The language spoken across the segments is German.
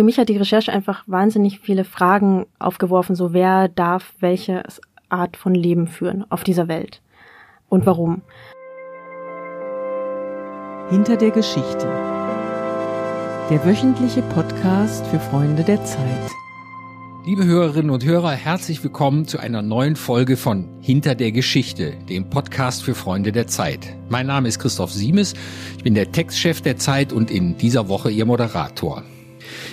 für mich hat die Recherche einfach wahnsinnig viele Fragen aufgeworfen, so wer darf welche Art von Leben führen auf dieser Welt und warum. Hinter der Geschichte. Der wöchentliche Podcast für Freunde der Zeit. Liebe Hörerinnen und Hörer, herzlich willkommen zu einer neuen Folge von Hinter der Geschichte, dem Podcast für Freunde der Zeit. Mein Name ist Christoph Siemes, ich bin der Textchef der Zeit und in dieser Woche Ihr Moderator.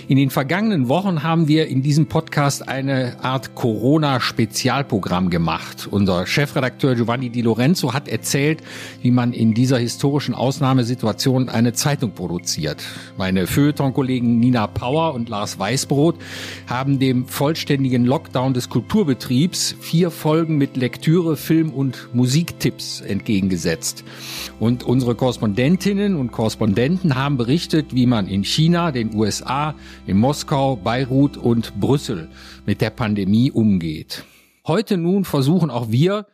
In den vergangenen Wochen haben wir in diesem Podcast eine Art Corona-Spezialprogramm gemacht. Unser Chefredakteur Giovanni Di Lorenzo hat erzählt, wie man in dieser historischen Ausnahmesituation eine Zeitung produziert. Meine Feuilleton-Kollegen Nina Power und Lars Weißbrot haben dem vollständigen Lockdown des Kulturbetriebs vier Folgen mit Lektüre, Film und Musiktipps entgegengesetzt. Und unsere Korrespondentinnen und Korrespondenten haben berichtet, wie man in China, den USA, in Moskau, Beirut und Brüssel mit der Pandemie umgeht. Heute nun versuchen auch wir,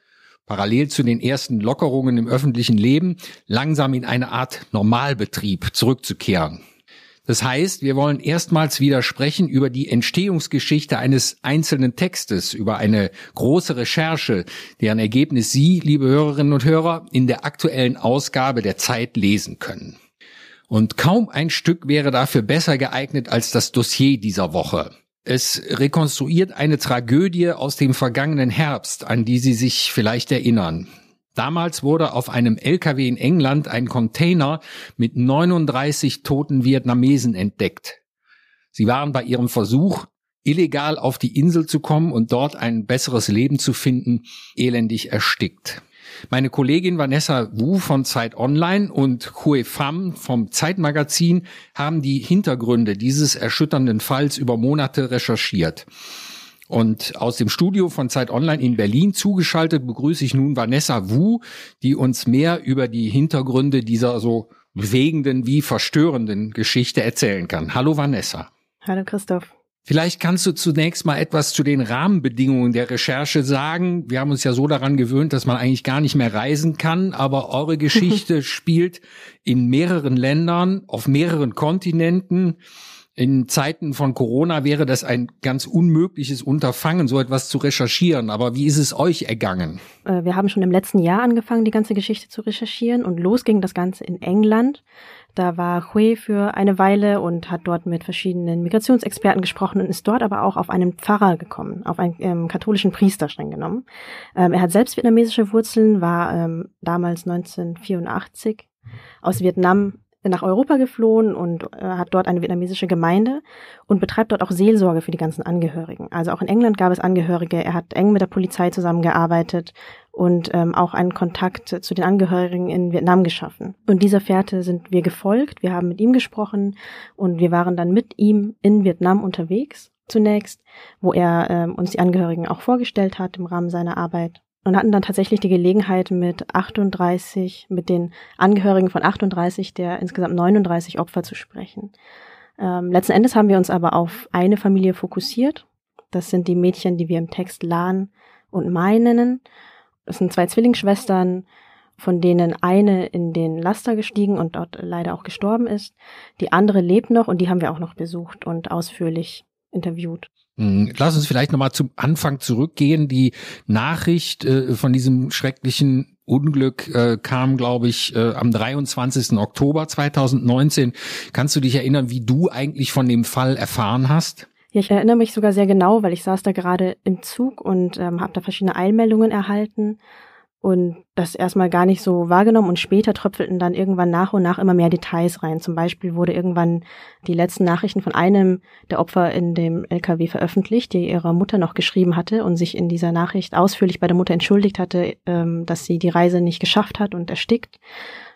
parallel zu den ersten Lockerungen im öffentlichen Leben, langsam in eine Art Normalbetrieb zurückzukehren. Das heißt, wir wollen erstmals wieder sprechen über die Entstehungsgeschichte eines einzelnen Textes, über eine große Recherche, deren Ergebnis Sie, liebe Hörerinnen und Hörer, in der aktuellen Ausgabe der Zeit lesen können. Und kaum ein Stück wäre dafür besser geeignet als das Dossier dieser Woche. Es rekonstruiert eine Tragödie aus dem vergangenen Herbst, an die Sie sich vielleicht erinnern. Damals wurde auf einem LKW in England ein Container mit 39 toten Vietnamesen entdeckt. Sie waren bei ihrem Versuch, illegal auf die Insel zu kommen und dort ein besseres Leben zu finden, elendig erstickt. Meine Kollegin Vanessa Wu von Zeit Online und Hue Pham vom Zeitmagazin haben die Hintergründe dieses erschütternden Falls über Monate recherchiert. Und aus dem Studio von Zeit Online in Berlin zugeschaltet begrüße ich nun Vanessa Wu, die uns mehr über die Hintergründe dieser so bewegenden wie verstörenden Geschichte erzählen kann. Hallo Vanessa. Hallo Christoph. Vielleicht kannst du zunächst mal etwas zu den Rahmenbedingungen der Recherche sagen. Wir haben uns ja so daran gewöhnt, dass man eigentlich gar nicht mehr reisen kann, aber eure Geschichte spielt in mehreren Ländern, auf mehreren Kontinenten. In Zeiten von Corona wäre das ein ganz unmögliches Unterfangen, so etwas zu recherchieren. Aber wie ist es euch ergangen? Äh, wir haben schon im letzten Jahr angefangen, die ganze Geschichte zu recherchieren und los ging das Ganze in England. Da war Hui für eine Weile und hat dort mit verschiedenen Migrationsexperten gesprochen und ist dort aber auch auf einen Pfarrer gekommen, auf einen ähm, katholischen Priester streng genommen. Ähm, er hat selbst vietnamesische Wurzeln, war ähm, damals 1984 aus Vietnam nach Europa geflohen und äh, hat dort eine vietnamesische Gemeinde und betreibt dort auch Seelsorge für die ganzen Angehörigen. Also auch in England gab es Angehörige. Er hat eng mit der Polizei zusammengearbeitet und ähm, auch einen Kontakt zu den Angehörigen in Vietnam geschaffen. Und dieser Fährte sind wir gefolgt. Wir haben mit ihm gesprochen und wir waren dann mit ihm in Vietnam unterwegs zunächst, wo er ähm, uns die Angehörigen auch vorgestellt hat im Rahmen seiner Arbeit und hatten dann tatsächlich die Gelegenheit mit 38, mit den Angehörigen von 38 der insgesamt 39 Opfer zu sprechen. Ähm, letzten Endes haben wir uns aber auf eine Familie fokussiert. Das sind die Mädchen, die wir im Text Lan und Mai nennen. Das sind zwei Zwillingsschwestern, von denen eine in den Laster gestiegen und dort leider auch gestorben ist. Die andere lebt noch und die haben wir auch noch besucht und ausführlich interviewt. Hm, lass uns vielleicht nochmal zum Anfang zurückgehen. Die Nachricht äh, von diesem schrecklichen Unglück äh, kam, glaube ich, äh, am 23. Oktober 2019. Kannst du dich erinnern, wie du eigentlich von dem Fall erfahren hast? Ja, ich erinnere mich sogar sehr genau, weil ich saß da gerade im Zug und ähm, habe da verschiedene Eilmeldungen erhalten und das erstmal gar nicht so wahrgenommen und später tröpfelten dann irgendwann nach und nach immer mehr Details rein. Zum Beispiel wurde irgendwann die letzten Nachrichten von einem der Opfer in dem LKW veröffentlicht, die ihrer Mutter noch geschrieben hatte und sich in dieser Nachricht ausführlich bei der Mutter entschuldigt hatte, ähm, dass sie die Reise nicht geschafft hat und erstickt.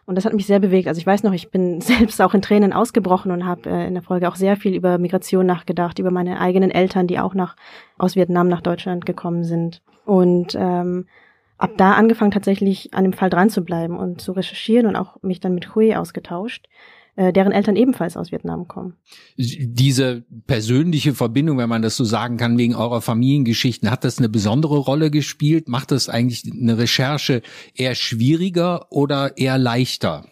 Und das hat mich sehr bewegt. Also ich weiß noch, ich bin selbst auch in Tränen ausgebrochen und habe äh, in der Folge auch sehr viel über Migration nachgedacht, über meine eigenen Eltern, die auch nach aus Vietnam nach Deutschland gekommen sind. Und ähm, ab da angefangen tatsächlich an dem Fall dran zu bleiben und zu recherchieren und auch mich dann mit Hui ausgetauscht äh, deren Eltern ebenfalls aus Vietnam kommen. Diese persönliche Verbindung, wenn man das so sagen kann, wegen eurer Familiengeschichten, hat das eine besondere Rolle gespielt? Macht das eigentlich eine Recherche eher schwieriger oder eher leichter?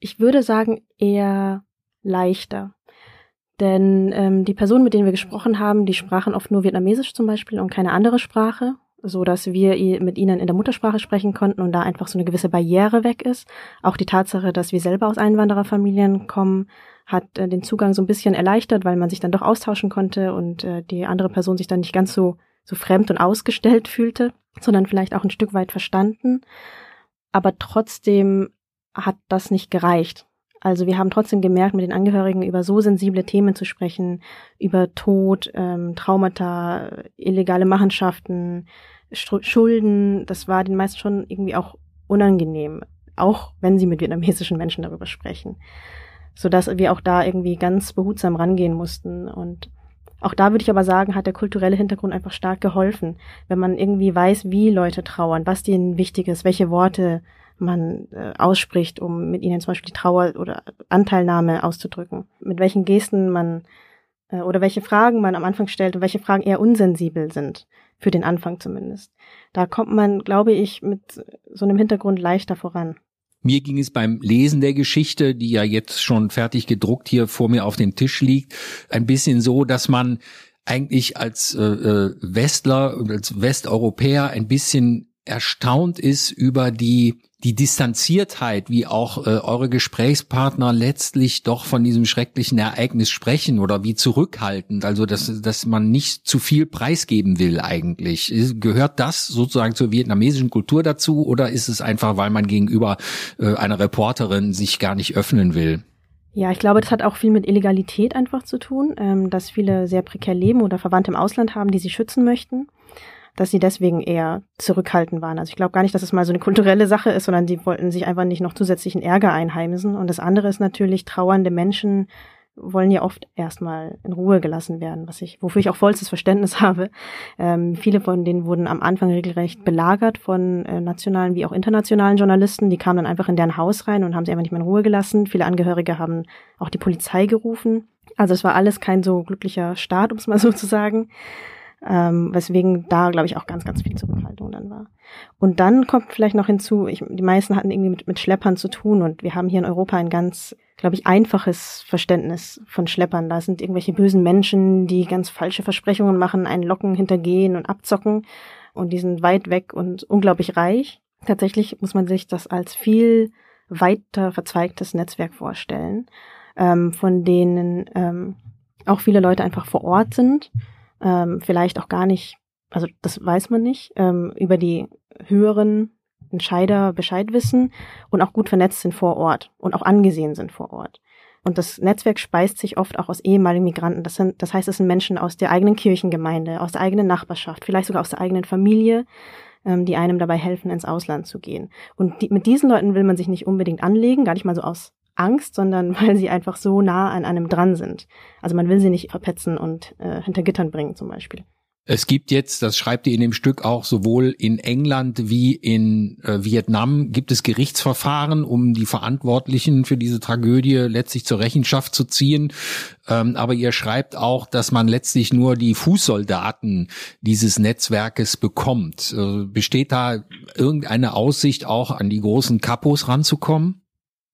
Ich würde sagen eher leichter. Denn ähm, die Personen, mit denen wir gesprochen haben, die sprachen oft nur Vietnamesisch zum Beispiel und keine andere Sprache, so dass wir mit ihnen in der Muttersprache sprechen konnten und da einfach so eine gewisse Barriere weg ist. Auch die Tatsache, dass wir selber aus Einwandererfamilien kommen, hat äh, den Zugang so ein bisschen erleichtert, weil man sich dann doch austauschen konnte und äh, die andere Person sich dann nicht ganz so so fremd und ausgestellt fühlte, sondern vielleicht auch ein Stück weit verstanden. Aber trotzdem hat das nicht gereicht. Also wir haben trotzdem gemerkt, mit den Angehörigen über so sensible Themen zu sprechen, über Tod, ähm, Traumata, illegale Machenschaften, Schulden, das war den meisten schon irgendwie auch unangenehm, auch wenn sie mit vietnamesischen Menschen darüber sprechen. Sodass wir auch da irgendwie ganz behutsam rangehen mussten. Und auch da würde ich aber sagen, hat der kulturelle Hintergrund einfach stark geholfen, wenn man irgendwie weiß, wie Leute trauern, was denen wichtig ist, welche Worte man äh, ausspricht, um mit ihnen zum Beispiel die Trauer oder Anteilnahme auszudrücken, mit welchen Gesten man äh, oder welche Fragen man am Anfang stellt und welche Fragen eher unsensibel sind, für den Anfang zumindest. Da kommt man, glaube ich, mit so einem Hintergrund leichter voran. Mir ging es beim Lesen der Geschichte, die ja jetzt schon fertig gedruckt hier vor mir auf dem Tisch liegt, ein bisschen so, dass man eigentlich als äh, äh Westler und als Westeuropäer ein bisschen erstaunt ist über die die Distanziertheit, wie auch äh, eure Gesprächspartner letztlich doch von diesem schrecklichen Ereignis sprechen oder wie zurückhaltend, also dass, dass man nicht zu viel preisgeben will eigentlich. Gehört das sozusagen zur vietnamesischen Kultur dazu oder ist es einfach, weil man gegenüber äh, einer Reporterin sich gar nicht öffnen will? Ja, ich glaube, das hat auch viel mit Illegalität einfach zu tun, ähm, dass viele sehr prekär leben oder Verwandte im Ausland haben, die sie schützen möchten dass sie deswegen eher zurückhaltend waren. Also ich glaube gar nicht, dass es mal so eine kulturelle Sache ist, sondern sie wollten sich einfach nicht noch zusätzlichen Ärger einheimsen. Und das andere ist natürlich, trauernde Menschen wollen ja oft erstmal in Ruhe gelassen werden, was ich, wofür ich auch vollstes Verständnis habe. Ähm, viele von denen wurden am Anfang regelrecht belagert von äh, nationalen wie auch internationalen Journalisten. Die kamen dann einfach in deren Haus rein und haben sie einfach nicht mehr in Ruhe gelassen. Viele Angehörige haben auch die Polizei gerufen. Also es war alles kein so glücklicher Start, um es mal so zu sagen ähm, weswegen da, glaube ich, auch ganz, ganz viel Zurückhaltung dann war. Und dann kommt vielleicht noch hinzu, ich, die meisten hatten irgendwie mit, mit Schleppern zu tun und wir haben hier in Europa ein ganz, glaube ich, einfaches Verständnis von Schleppern. Da sind irgendwelche bösen Menschen, die ganz falsche Versprechungen machen, einen Locken hintergehen und abzocken und die sind weit weg und unglaublich reich. Tatsächlich muss man sich das als viel weiter verzweigtes Netzwerk vorstellen, ähm, von denen ähm, auch viele Leute einfach vor Ort sind ähm, vielleicht auch gar nicht, also das weiß man nicht, ähm, über die höheren Entscheider Bescheid wissen und auch gut vernetzt sind vor Ort und auch angesehen sind vor Ort. Und das Netzwerk speist sich oft auch aus ehemaligen Migranten. Das, sind, das heißt, es sind Menschen aus der eigenen Kirchengemeinde, aus der eigenen Nachbarschaft, vielleicht sogar aus der eigenen Familie, ähm, die einem dabei helfen, ins Ausland zu gehen. Und die, mit diesen Leuten will man sich nicht unbedingt anlegen, gar nicht mal so aus Angst, sondern weil sie einfach so nah an einem dran sind. Also man will sie nicht verpetzen und äh, hinter Gittern bringen zum Beispiel. Es gibt jetzt, das schreibt ihr in dem Stück auch, sowohl in England wie in äh, Vietnam gibt es Gerichtsverfahren, um die Verantwortlichen für diese Tragödie letztlich zur Rechenschaft zu ziehen. Ähm, aber ihr schreibt auch, dass man letztlich nur die Fußsoldaten dieses Netzwerkes bekommt. Äh, besteht da irgendeine Aussicht auch an die großen Kapos ranzukommen?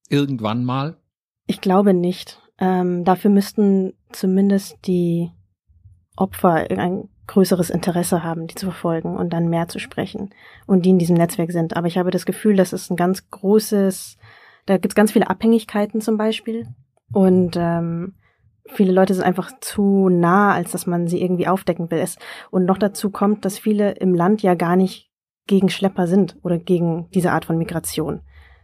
Irgendwann mal? Ich glaube nicht. Ähm, dafür müssten zumindest die Opfer ein größeres Interesse haben, die zu verfolgen und dann mehr zu sprechen und die in diesem Netzwerk sind. Aber ich habe das Gefühl, das ist ein ganz großes, da gibt es ganz viele Abhängigkeiten zum Beispiel und ähm, viele Leute sind einfach zu nah, als dass man sie irgendwie aufdecken will. Und noch dazu kommt, dass viele im Land ja gar nicht gegen Schlepper sind oder gegen diese Art von Migration.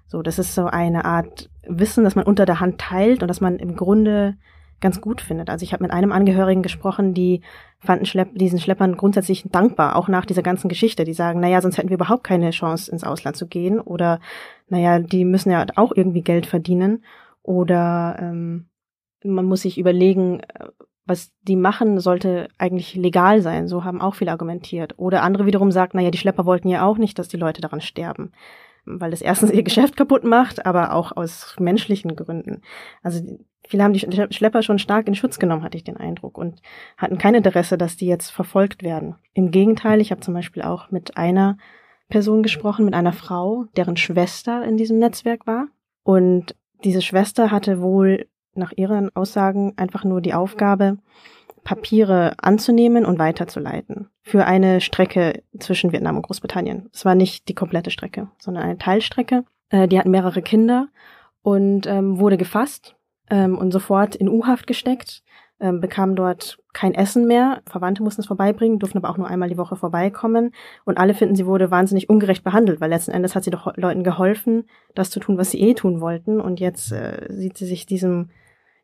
So, das ist so eine Art Wissen, das man unter der Hand teilt und das man im Grunde ganz gut findet. Also ich habe mit einem Angehörigen gesprochen, die fanden Schlepp, diesen Schleppern grundsätzlich dankbar, auch nach dieser ganzen Geschichte. Die sagen, naja, sonst hätten wir überhaupt keine Chance, ins Ausland zu gehen. Oder, naja, die müssen ja auch irgendwie Geld verdienen. Oder ähm, man muss sich überlegen, was die machen, sollte eigentlich legal sein. So haben auch viele argumentiert. Oder andere wiederum sagt, naja, die Schlepper wollten ja auch nicht, dass die Leute daran sterben weil es erstens ihr Geschäft kaputt macht, aber auch aus menschlichen Gründen. Also viele haben die Schlepper schon stark in Schutz genommen, hatte ich den Eindruck, und hatten kein Interesse, dass die jetzt verfolgt werden. Im Gegenteil, ich habe zum Beispiel auch mit einer Person gesprochen, mit einer Frau, deren Schwester in diesem Netzwerk war. Und diese Schwester hatte wohl nach ihren Aussagen einfach nur die Aufgabe, Papiere anzunehmen und weiterzuleiten für eine Strecke zwischen Vietnam und Großbritannien. Es war nicht die komplette Strecke, sondern eine Teilstrecke. Äh, die hatten mehrere Kinder und ähm, wurde gefasst ähm, und sofort in U-Haft gesteckt, ähm, bekam dort kein Essen mehr. Verwandte mussten es vorbeibringen, durften aber auch nur einmal die Woche vorbeikommen. Und alle finden, sie wurde wahnsinnig ungerecht behandelt, weil letzten Endes hat sie doch Leuten geholfen, das zu tun, was sie eh tun wollten. Und jetzt äh, sieht sie sich diesem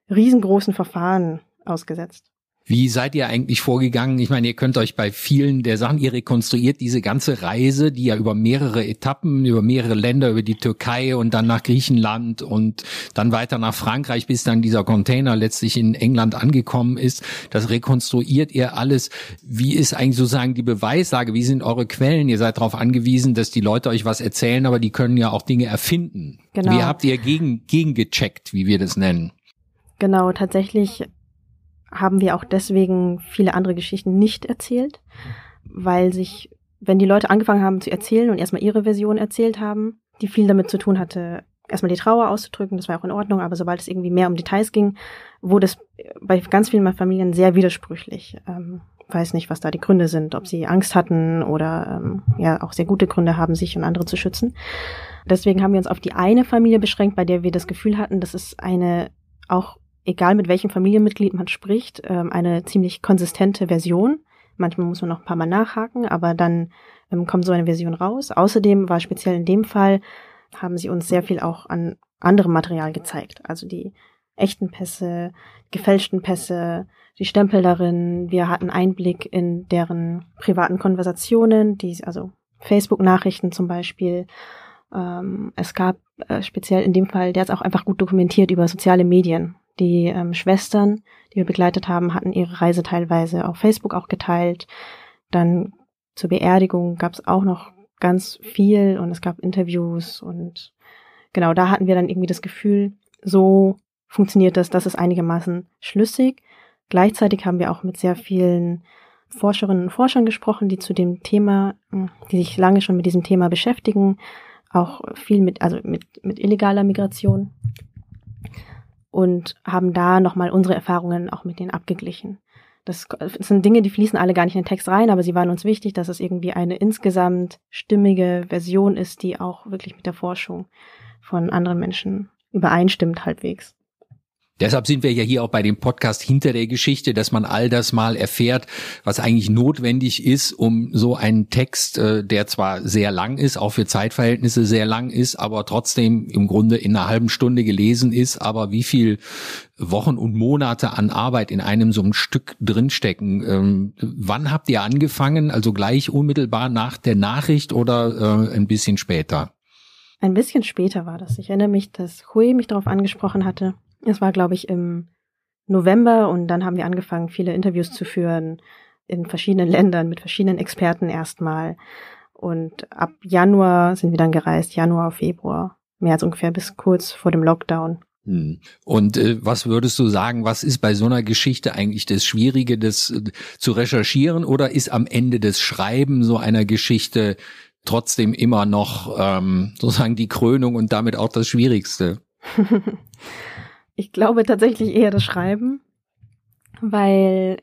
riesengroßen Verfahren ausgesetzt. Wie seid ihr eigentlich vorgegangen? Ich meine, ihr könnt euch bei vielen der Sachen, ihr rekonstruiert diese ganze Reise, die ja über mehrere Etappen, über mehrere Länder, über die Türkei und dann nach Griechenland und dann weiter nach Frankreich, bis dann dieser Container letztlich in England angekommen ist. Das rekonstruiert ihr alles. Wie ist eigentlich sozusagen die Beweislage? Wie sind eure Quellen? Ihr seid darauf angewiesen, dass die Leute euch was erzählen, aber die können ja auch Dinge erfinden. Genau. Wie habt ihr gegen, gegengecheckt, wie wir das nennen? Genau, tatsächlich haben wir auch deswegen viele andere Geschichten nicht erzählt, weil sich, wenn die Leute angefangen haben zu erzählen und erstmal ihre Version erzählt haben, die viel damit zu tun hatte, erstmal die Trauer auszudrücken, das war auch in Ordnung, aber sobald es irgendwie mehr um Details ging, wurde es bei ganz vielen Familien sehr widersprüchlich. Ähm, weiß nicht, was da die Gründe sind, ob sie Angst hatten oder ähm, ja auch sehr gute Gründe haben, sich und andere zu schützen. Deswegen haben wir uns auf die eine Familie beschränkt, bei der wir das Gefühl hatten, das ist eine auch egal mit welchem Familienmitglied man spricht, ähm, eine ziemlich konsistente Version. Manchmal muss man noch ein paar Mal nachhaken, aber dann ähm, kommt so eine Version raus. Außerdem war speziell in dem Fall, haben sie uns sehr viel auch an anderem Material gezeigt. Also die echten Pässe, gefälschten Pässe, die Stempel darin. Wir hatten Einblick in deren privaten Konversationen, die, also Facebook-Nachrichten zum Beispiel. Ähm, es gab äh, speziell in dem Fall, der ist auch einfach gut dokumentiert über soziale Medien. Die ähm, Schwestern, die wir begleitet haben, hatten ihre Reise teilweise auf Facebook auch geteilt. Dann zur Beerdigung gab es auch noch ganz viel und es gab Interviews und genau da hatten wir dann irgendwie das Gefühl, so funktioniert das, das ist einigermaßen schlüssig. Gleichzeitig haben wir auch mit sehr vielen Forscherinnen und Forschern gesprochen, die zu dem Thema, hm, die sich lange schon mit diesem Thema beschäftigen, auch viel mit, also mit, mit illegaler Migration und haben da nochmal unsere Erfahrungen auch mit denen abgeglichen. Das, sind Dinge, die fließen alle gar nicht in den Text rein, aber sie waren uns wichtig, dass es irgendwie eine insgesamt stimmige Version ist, die auch wirklich mit der Forschung von anderen Menschen übereinstimmt halbwegs. Deshalb sind wir ja hier auch bei dem Podcast hinter der Geschichte, dass man all das mal erfährt, was eigentlich notwendig ist, um so einen Text, äh, der zwar sehr lang ist, auch für Zeitverhältnisse sehr lang ist, aber trotzdem im Grunde in einer halben Stunde gelesen ist, aber wie viel Wochen und Monate an Arbeit in einem so einem Stück drinstecken. Ähm, wann habt ihr angefangen? Also gleich unmittelbar nach der Nachricht oder äh, ein bisschen später? Ein bisschen später war das. Ich erinnere mich, dass Hui mich darauf angesprochen hatte, es war, glaube ich, im November und dann haben wir angefangen, viele Interviews zu führen in verschiedenen Ländern mit verschiedenen Experten erstmal. Und ab Januar sind wir dann gereist, Januar, Februar, mehr als ungefähr bis kurz vor dem Lockdown. Hm. Und äh, was würdest du sagen, was ist bei so einer Geschichte eigentlich das Schwierige, das äh, zu recherchieren oder ist am Ende des Schreiben so einer Geschichte trotzdem immer noch ähm, sozusagen die Krönung und damit auch das Schwierigste? Ich glaube tatsächlich eher das Schreiben, weil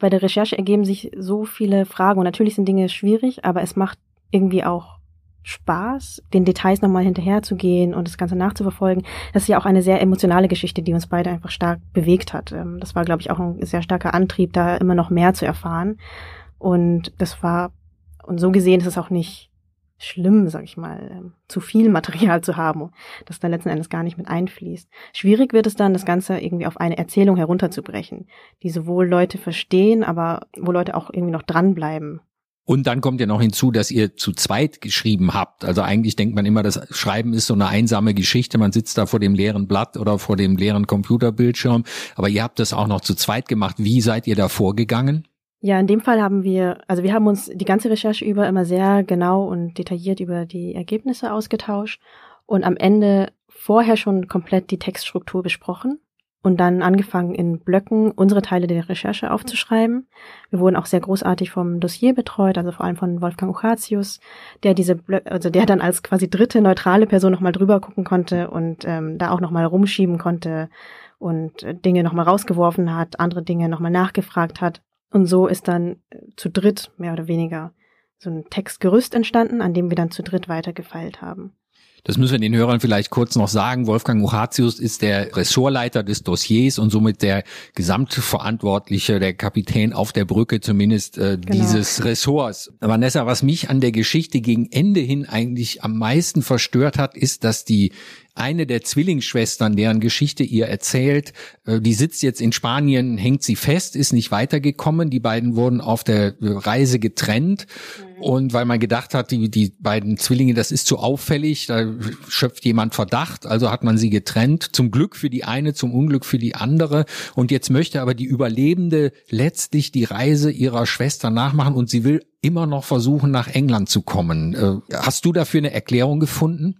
bei der Recherche ergeben sich so viele Fragen und natürlich sind Dinge schwierig, aber es macht irgendwie auch Spaß, den Details nochmal hinterher zu gehen und das Ganze nachzuverfolgen. Das ist ja auch eine sehr emotionale Geschichte, die uns beide einfach stark bewegt hat. Ähm, das war, glaube ich, auch ein sehr starker Antrieb, da immer noch mehr zu erfahren. Und das war, und so gesehen ist es auch nicht schlimm, sag ich mal, ähm, zu viel Material zu haben, das dann letzten Endes gar nicht mit einfließt. Schwierig wird es dann, das Ganze irgendwie auf eine Erzählung herunterzubrechen, die sowohl Leute verstehen, aber wo Leute auch irgendwie noch dranbleiben. Und dann kommt ja noch hinzu, dass ihr zu zweit geschrieben habt. Also eigentlich denkt man immer, das Schreiben ist so eine einsame Geschichte. Man sitzt da vor dem leeren Blatt oder vor dem leeren Computerbildschirm. Aber ihr habt das auch noch zu zweit gemacht. Wie seid ihr da vorgegangen? Ja, in dem Fall haben wir, also wir haben uns die ganze Recherche über immer sehr genau und detailliert über die Ergebnisse ausgetauscht und am Ende vorher schon komplett die Textstruktur besprochen und dann angefangen in Blöcken unsere Teile der Recherche aufzuschreiben. Wir wurden auch sehr großartig vom Dossier betreut, also vor allem von Wolfgang Uchatius, der diese Blöcke, also der dann als quasi dritte neutrale Person nochmal drüber gucken konnte und ähm, da auch nochmal rumschieben konnte und äh, Dinge nochmal rausgeworfen hat, andere Dinge nochmal nachgefragt hat. Und so ist dann äh, zu dritt mehr oder weniger so ein Textgerüst entstanden, an dem wir dann zu dritt weitergefeilt haben. Das müssen wir den Hörern vielleicht kurz noch sagen. Wolfgang Muchatius ist der Ressortleiter des Dossiers und somit der Gesamtverantwortliche, der Kapitän auf der Brücke zumindest äh, genau. dieses Ressorts. Vanessa, was mich an der Geschichte gegen Ende hin eigentlich am meisten verstört hat, ist, dass die eine der Zwillingsschwestern, deren Geschichte ihr erzählt, äh, die sitzt jetzt in Spanien, hängt sie fest, ist nicht weitergekommen. Die beiden wurden auf der Reise getrennt. Mhm. Und weil man gedacht hat, die, die beiden Zwillinge, das ist zu auffällig, da schöpft jemand Verdacht, also hat man sie getrennt. Zum Glück für die eine, zum Unglück für die andere. Und jetzt möchte aber die Überlebende letztlich die Reise ihrer Schwester nachmachen und sie will immer noch versuchen, nach England zu kommen. Äh, hast du dafür eine Erklärung gefunden?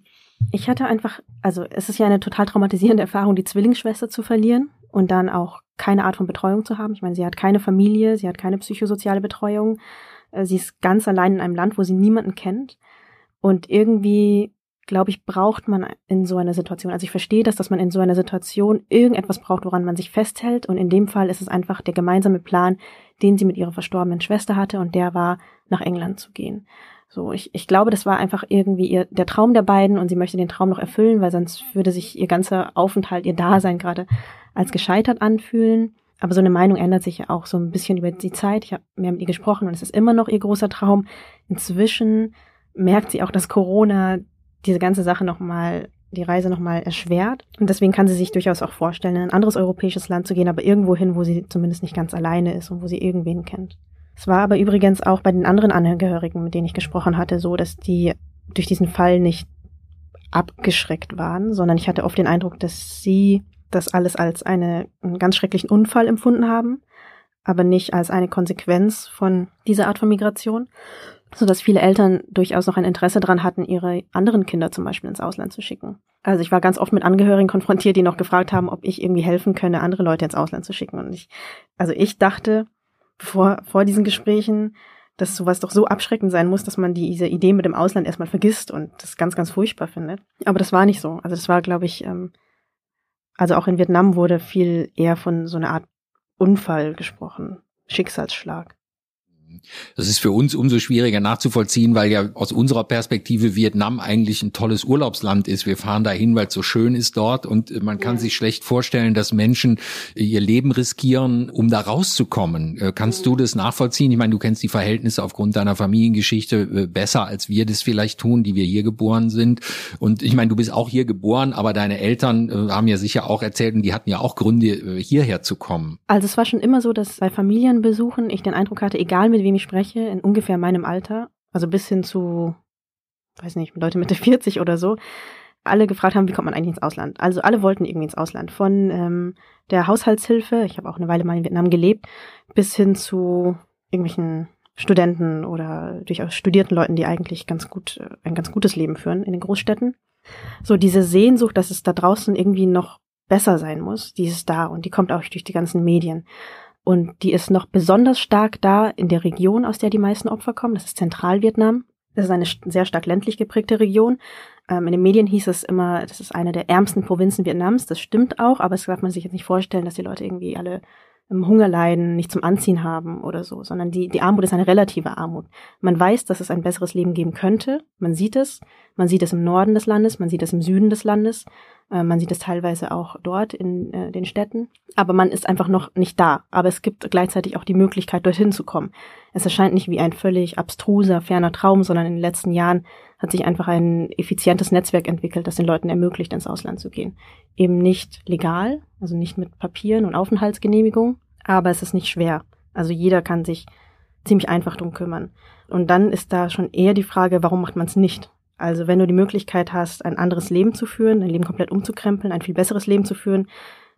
Ich hatte einfach, also es ist ja eine total traumatisierende Erfahrung, die Zwillingsschwester zu verlieren und dann auch keine Art von Betreuung zu haben. Ich meine, sie hat keine Familie, sie hat keine psychosoziale Betreuung. Äh, sie ist ganz allein in einem Land, wo sie niemanden kennt. Und irgendwie, glaube ich, braucht man in so einer Situation, also ich verstehe das, dass man in so einer Situation irgendetwas braucht, woran man sich festhält. Und in dem Fall ist es einfach der gemeinsame Plan, den sie mit ihrer verstorbenen Schwester hatte, und der war, nach England zu gehen. So, ich, ich glaube, das war einfach irgendwie ihr, der Traum der beiden und sie möchte den Traum noch erfüllen, weil sonst würde sich ihr ganzer Aufenthalt, ihr Dasein gerade als gescheitert anfühlen. Aber so eine Meinung ändert sich ja auch so ein bisschen über die Zeit. Ich habe mehr mit ihr gesprochen und es ist immer noch ihr großer Traum. Inzwischen merkt sie auch, dass Corona diese ganze Sache nochmal, die Reise nochmal erschwert. Und deswegen kann sie sich durchaus auch vorstellen, in ein anderes europäisches Land zu gehen, aber irgendwo hin, wo sie zumindest nicht ganz alleine ist und wo sie irgendwen kennt. Es war aber übrigens auch bei den anderen Angehörigen, mit denen ich gesprochen hatte, so, dass die durch diesen Fall nicht abgeschreckt waren, sondern ich hatte oft den Eindruck, dass sie das alles als eine, einen ganz schrecklichen Unfall empfunden haben, aber nicht als eine Konsequenz von dieser Art von Migration, so dass viele Eltern durchaus noch ein Interesse daran hatten, ihre anderen Kinder zum Beispiel ins Ausland zu schicken. Also ich war ganz oft mit Angehörigen konfrontiert, die noch gefragt haben, ob ich irgendwie helfen könne, andere Leute ins Ausland zu schicken. Und ich, also ich dachte, vor, vor diesen Gesprächen, dass sowas doch so abschreckend sein muss, dass man diese Idee mit dem Ausland erstmal vergisst und das ganz, ganz furchtbar findet. Aber das war nicht so. Also das war, glaube ich, ähm, also auch in Vietnam wurde viel eher von so einer Art Unfall gesprochen, Schicksalsschlag. Das ist für uns umso schwieriger nachzuvollziehen, weil ja aus unserer Perspektive Vietnam eigentlich ein tolles Urlaubsland ist. Wir fahren dahin, weil es so schön ist dort und man kann ja. sich schlecht vorstellen, dass Menschen ihr Leben riskieren, um da rauszukommen. Äh, kannst ja. du das nachvollziehen? Ich meine, du kennst die Verhältnisse aufgrund deiner Familiengeschichte äh, besser, als wir das vielleicht tun, die wir hier geboren sind. Und ich meine, du bist auch hier geboren, aber deine Eltern äh, haben ja sicher auch erzählt und die hatten ja auch Gründe, hierher zu kommen. Also es war schon immer so, dass bei Familienbesuchen ich den Eindruck hatte, egal mit wem ich spreche, in ungefähr meinem Alter, also bis hin zu, weiß nicht, Leute Mitte 40 oder so, alle gefragt haben, wie kommt man eigentlich ins Ausland? Also alle wollten irgendwie ins Ausland. Von ähm, der Haushaltshilfe, ich habe auch eine Weile mal in Vietnam gelebt, bis hin zu irgendwelchen Studenten oder durchaus studierten Leuten, die eigentlich ganz gut, äh, ein ganz gutes Leben führen in den Großstädten. So diese Sehnsucht, dass es da draußen irgendwie noch besser sein muss, die ist da und die kommt auch durch die ganzen Medien. Und die ist noch besonders stark da in der Region, aus der die meisten Opfer kommen. Das ist Zentralvietnam. Das ist eine sehr stark ländlich geprägte Region. Ähm, in den Medien hieß es immer, das ist eine der ärmsten Provinzen Vietnams. Das stimmt auch, aber es darf man sich jetzt nicht vorstellen, dass die Leute irgendwie alle Hunger leiden, nicht zum Anziehen haben oder so, sondern die, die Armut ist eine relative Armut. Man weiß, dass es ein besseres Leben geben könnte. Man sieht es. Man sieht es im Norden des Landes, man sieht es im Süden des Landes. Äh, man sieht es teilweise auch dort in äh, den Städten. Aber man ist einfach noch nicht da. Aber es gibt gleichzeitig auch die Möglichkeit, dorthin zu kommen. Es erscheint nicht wie ein völlig abstruser, ferner Traum, sondern in den letzten Jahren hat sich einfach ein effizientes Netzwerk entwickelt, das den Leuten ermöglicht, ins Ausland zu gehen. Eben nicht legal, also nicht mit Papieren und Aufenthaltsgenehmigung, aber es ist nicht schwer. Also jeder kann sich ziemlich einfach drum kümmern. Und dann ist da schon eher die Frage, warum macht man es nicht? Also wenn du die Möglichkeit hast, ein anderes Leben zu führen, dein Leben komplett umzukrempeln, ein viel besseres Leben zu führen,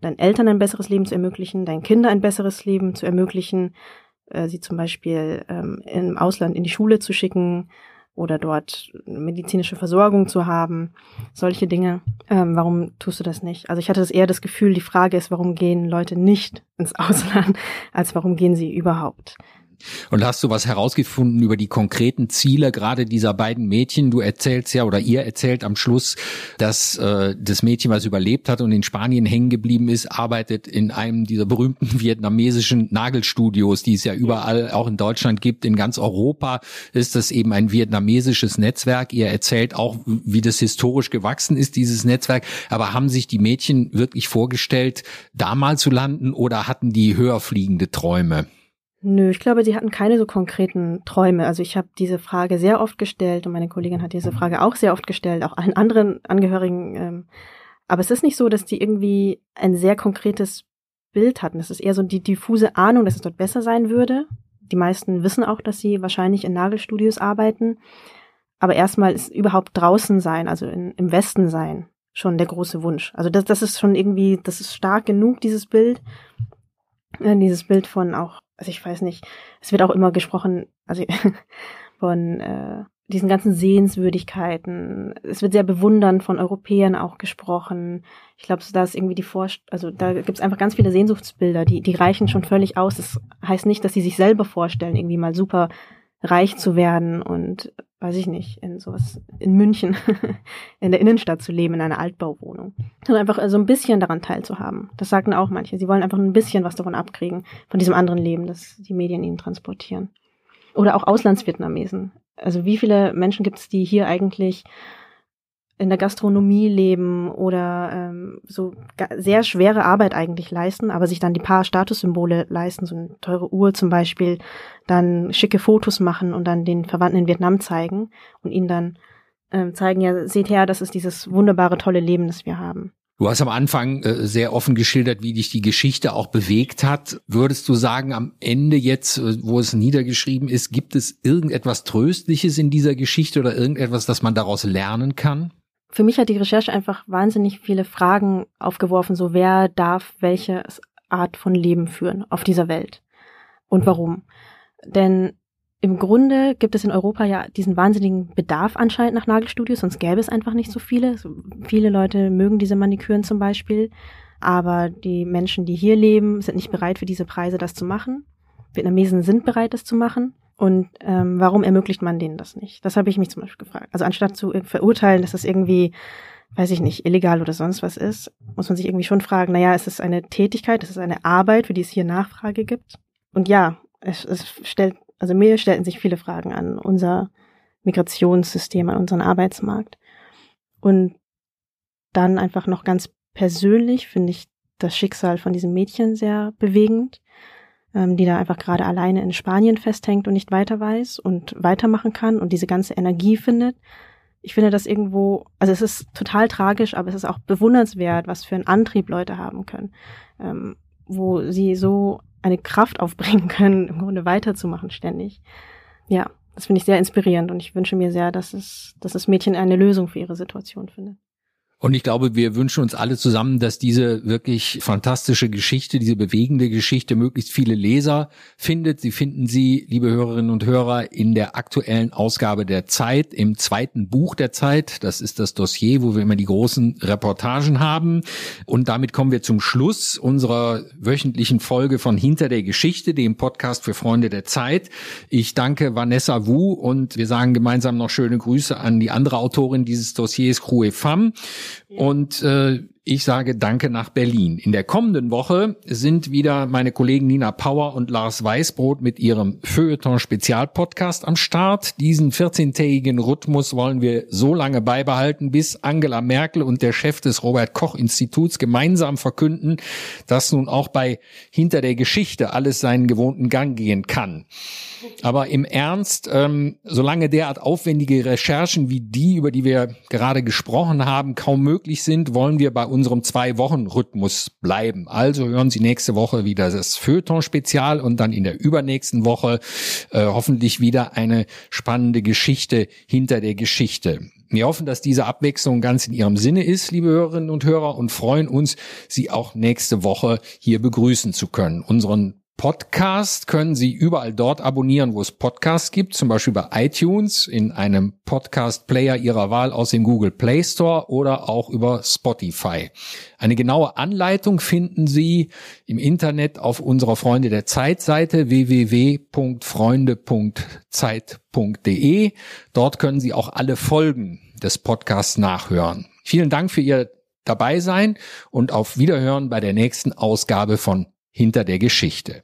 deinen Eltern ein besseres Leben zu ermöglichen, deinen Kindern ein besseres Leben zu ermöglichen, äh, sie zum Beispiel ähm, im Ausland in die Schule zu schicken oder dort medizinische Versorgung zu haben, solche Dinge. Ähm, warum tust du das nicht? Also ich hatte das eher das Gefühl, die Frage ist, warum gehen Leute nicht ins Ausland, als warum gehen sie überhaupt? Und hast du was herausgefunden über die konkreten Ziele gerade dieser beiden Mädchen? Du erzählst ja oder ihr erzählt am Schluss, dass äh, das Mädchen, was überlebt hat und in Spanien hängen geblieben ist, arbeitet in einem dieser berühmten vietnamesischen Nagelstudios, die es ja überall auch in Deutschland gibt. In ganz Europa ist das eben ein vietnamesisches Netzwerk. Ihr erzählt auch, wie das historisch gewachsen ist, dieses Netzwerk. Aber haben sich die Mädchen wirklich vorgestellt, da mal zu landen oder hatten die höher fliegende Träume? Nö, ich glaube, sie hatten keine so konkreten Träume. Also ich habe diese Frage sehr oft gestellt und meine Kollegin hat diese Frage auch sehr oft gestellt, auch allen anderen Angehörigen. Ähm, aber es ist nicht so, dass die irgendwie ein sehr konkretes Bild hatten. Es ist eher so die diffuse Ahnung, dass es dort besser sein würde. Die meisten wissen auch, dass sie wahrscheinlich in Nagelstudios arbeiten. Aber erstmal ist überhaupt draußen sein, also in, im Westen sein, schon der große Wunsch. Also das, das ist schon irgendwie, das ist stark genug, dieses Bild. Äh, dieses Bild von auch also ich weiß nicht, es wird auch immer gesprochen, also von äh, diesen ganzen Sehenswürdigkeiten. Es wird sehr bewundernd von Europäern auch gesprochen. Ich glaube, da ist irgendwie die Vorst also da gibt es einfach ganz viele Sehnsuchtsbilder, die, die reichen schon völlig aus. Das heißt nicht, dass sie sich selber vorstellen, irgendwie mal super reich zu werden und weiß ich nicht, in sowas, in München, in der Innenstadt zu leben, in einer Altbauwohnung. Und einfach so ein bisschen daran teilzuhaben. Das sagten auch manche. Sie wollen einfach ein bisschen was davon abkriegen, von diesem anderen Leben, das die Medien ihnen transportieren. Oder auch Auslandsvietnamesen. Also wie viele Menschen gibt es, die hier eigentlich in der Gastronomie leben oder ähm, so sehr schwere Arbeit eigentlich leisten, aber sich dann die paar Statussymbole leisten, so eine teure Uhr zum Beispiel, dann schicke Fotos machen und dann den Verwandten in Vietnam zeigen und ihnen dann ähm, zeigen, ja, seht her, das ist dieses wunderbare, tolle Leben, das wir haben. Du hast am Anfang äh, sehr offen geschildert, wie dich die Geschichte auch bewegt hat. Würdest du sagen, am Ende jetzt, äh, wo es niedergeschrieben ist, gibt es irgendetwas Tröstliches in dieser Geschichte oder irgendetwas, das man daraus lernen kann? Für mich hat die Recherche einfach wahnsinnig viele Fragen aufgeworfen, so wer darf welche Art von Leben führen auf dieser Welt und warum. Denn im Grunde gibt es in Europa ja diesen wahnsinnigen Bedarf anscheinend nach Nagelstudios, sonst gäbe es einfach nicht so viele. Viele Leute mögen diese Maniküren zum Beispiel, aber die Menschen, die hier leben, sind nicht bereit für diese Preise das zu machen. Vietnamesen sind bereit, das zu machen. Und ähm, warum ermöglicht man denen das nicht? Das habe ich mich zum Beispiel gefragt. Also anstatt zu verurteilen, dass das irgendwie, weiß ich nicht, illegal oder sonst was ist, muss man sich irgendwie schon fragen, naja, es ist eine Tätigkeit, es ist eine Arbeit, für die es hier Nachfrage gibt. Und ja, es, es stellt, also mir stellten sich viele Fragen an unser Migrationssystem, an unseren Arbeitsmarkt. Und dann einfach noch ganz persönlich finde ich das Schicksal von diesem Mädchen sehr bewegend die da einfach gerade alleine in Spanien festhängt und nicht weiter weiß und weitermachen kann und diese ganze Energie findet. Ich finde das irgendwo, also es ist total tragisch, aber es ist auch bewundernswert, was für einen Antrieb Leute haben können, ähm, wo sie so eine Kraft aufbringen können, im Grunde weiterzumachen ständig. Ja, das finde ich sehr inspirierend und ich wünsche mir sehr, dass es, dass das Mädchen eine Lösung für ihre Situation findet. Und ich glaube, wir wünschen uns alle zusammen, dass diese wirklich fantastische Geschichte, diese bewegende Geschichte möglichst viele Leser findet. Sie finden sie, liebe Hörerinnen und Hörer, in der aktuellen Ausgabe der Zeit, im zweiten Buch der Zeit. Das ist das Dossier, wo wir immer die großen Reportagen haben. Und damit kommen wir zum Schluss unserer wöchentlichen Folge von Hinter der Geschichte, dem Podcast für Freunde der Zeit. Ich danke Vanessa Wu und wir sagen gemeinsam noch schöne Grüße an die andere Autorin dieses Dossiers, Crue Pham. Und äh, ich sage Danke nach Berlin. In der kommenden Woche sind wieder meine Kollegen Nina Power und Lars Weißbrot mit ihrem Feuilleton-Spezialpodcast am Start. Diesen 14-tägigen Rhythmus wollen wir so lange beibehalten, bis Angela Merkel und der Chef des Robert-Koch-Instituts gemeinsam verkünden, dass nun auch bei Hinter der Geschichte alles seinen gewohnten Gang gehen kann. Aber im Ernst, ähm, solange derart aufwendige Recherchen wie die, über die wir gerade gesprochen haben, kaum möglich sind, wollen wir bei unserem Zwei-Wochen-Rhythmus bleiben. Also hören Sie nächste Woche wieder das Feuilleton-Spezial und dann in der übernächsten Woche äh, hoffentlich wieder eine spannende Geschichte hinter der Geschichte. Wir hoffen, dass diese Abwechslung ganz in Ihrem Sinne ist, liebe Hörerinnen und Hörer, und freuen uns, Sie auch nächste Woche hier begrüßen zu können. Unseren Podcast können Sie überall dort abonnieren, wo es Podcasts gibt, zum Beispiel bei iTunes, in einem Podcast-Player Ihrer Wahl aus dem Google Play Store oder auch über Spotify. Eine genaue Anleitung finden Sie im Internet auf unserer Freunde der Zeit-Seite www.freunde.zeit.de. Dort können Sie auch alle Folgen des Podcasts nachhören. Vielen Dank für Ihr Dabeisein und auf Wiederhören bei der nächsten Ausgabe von Hinter der Geschichte.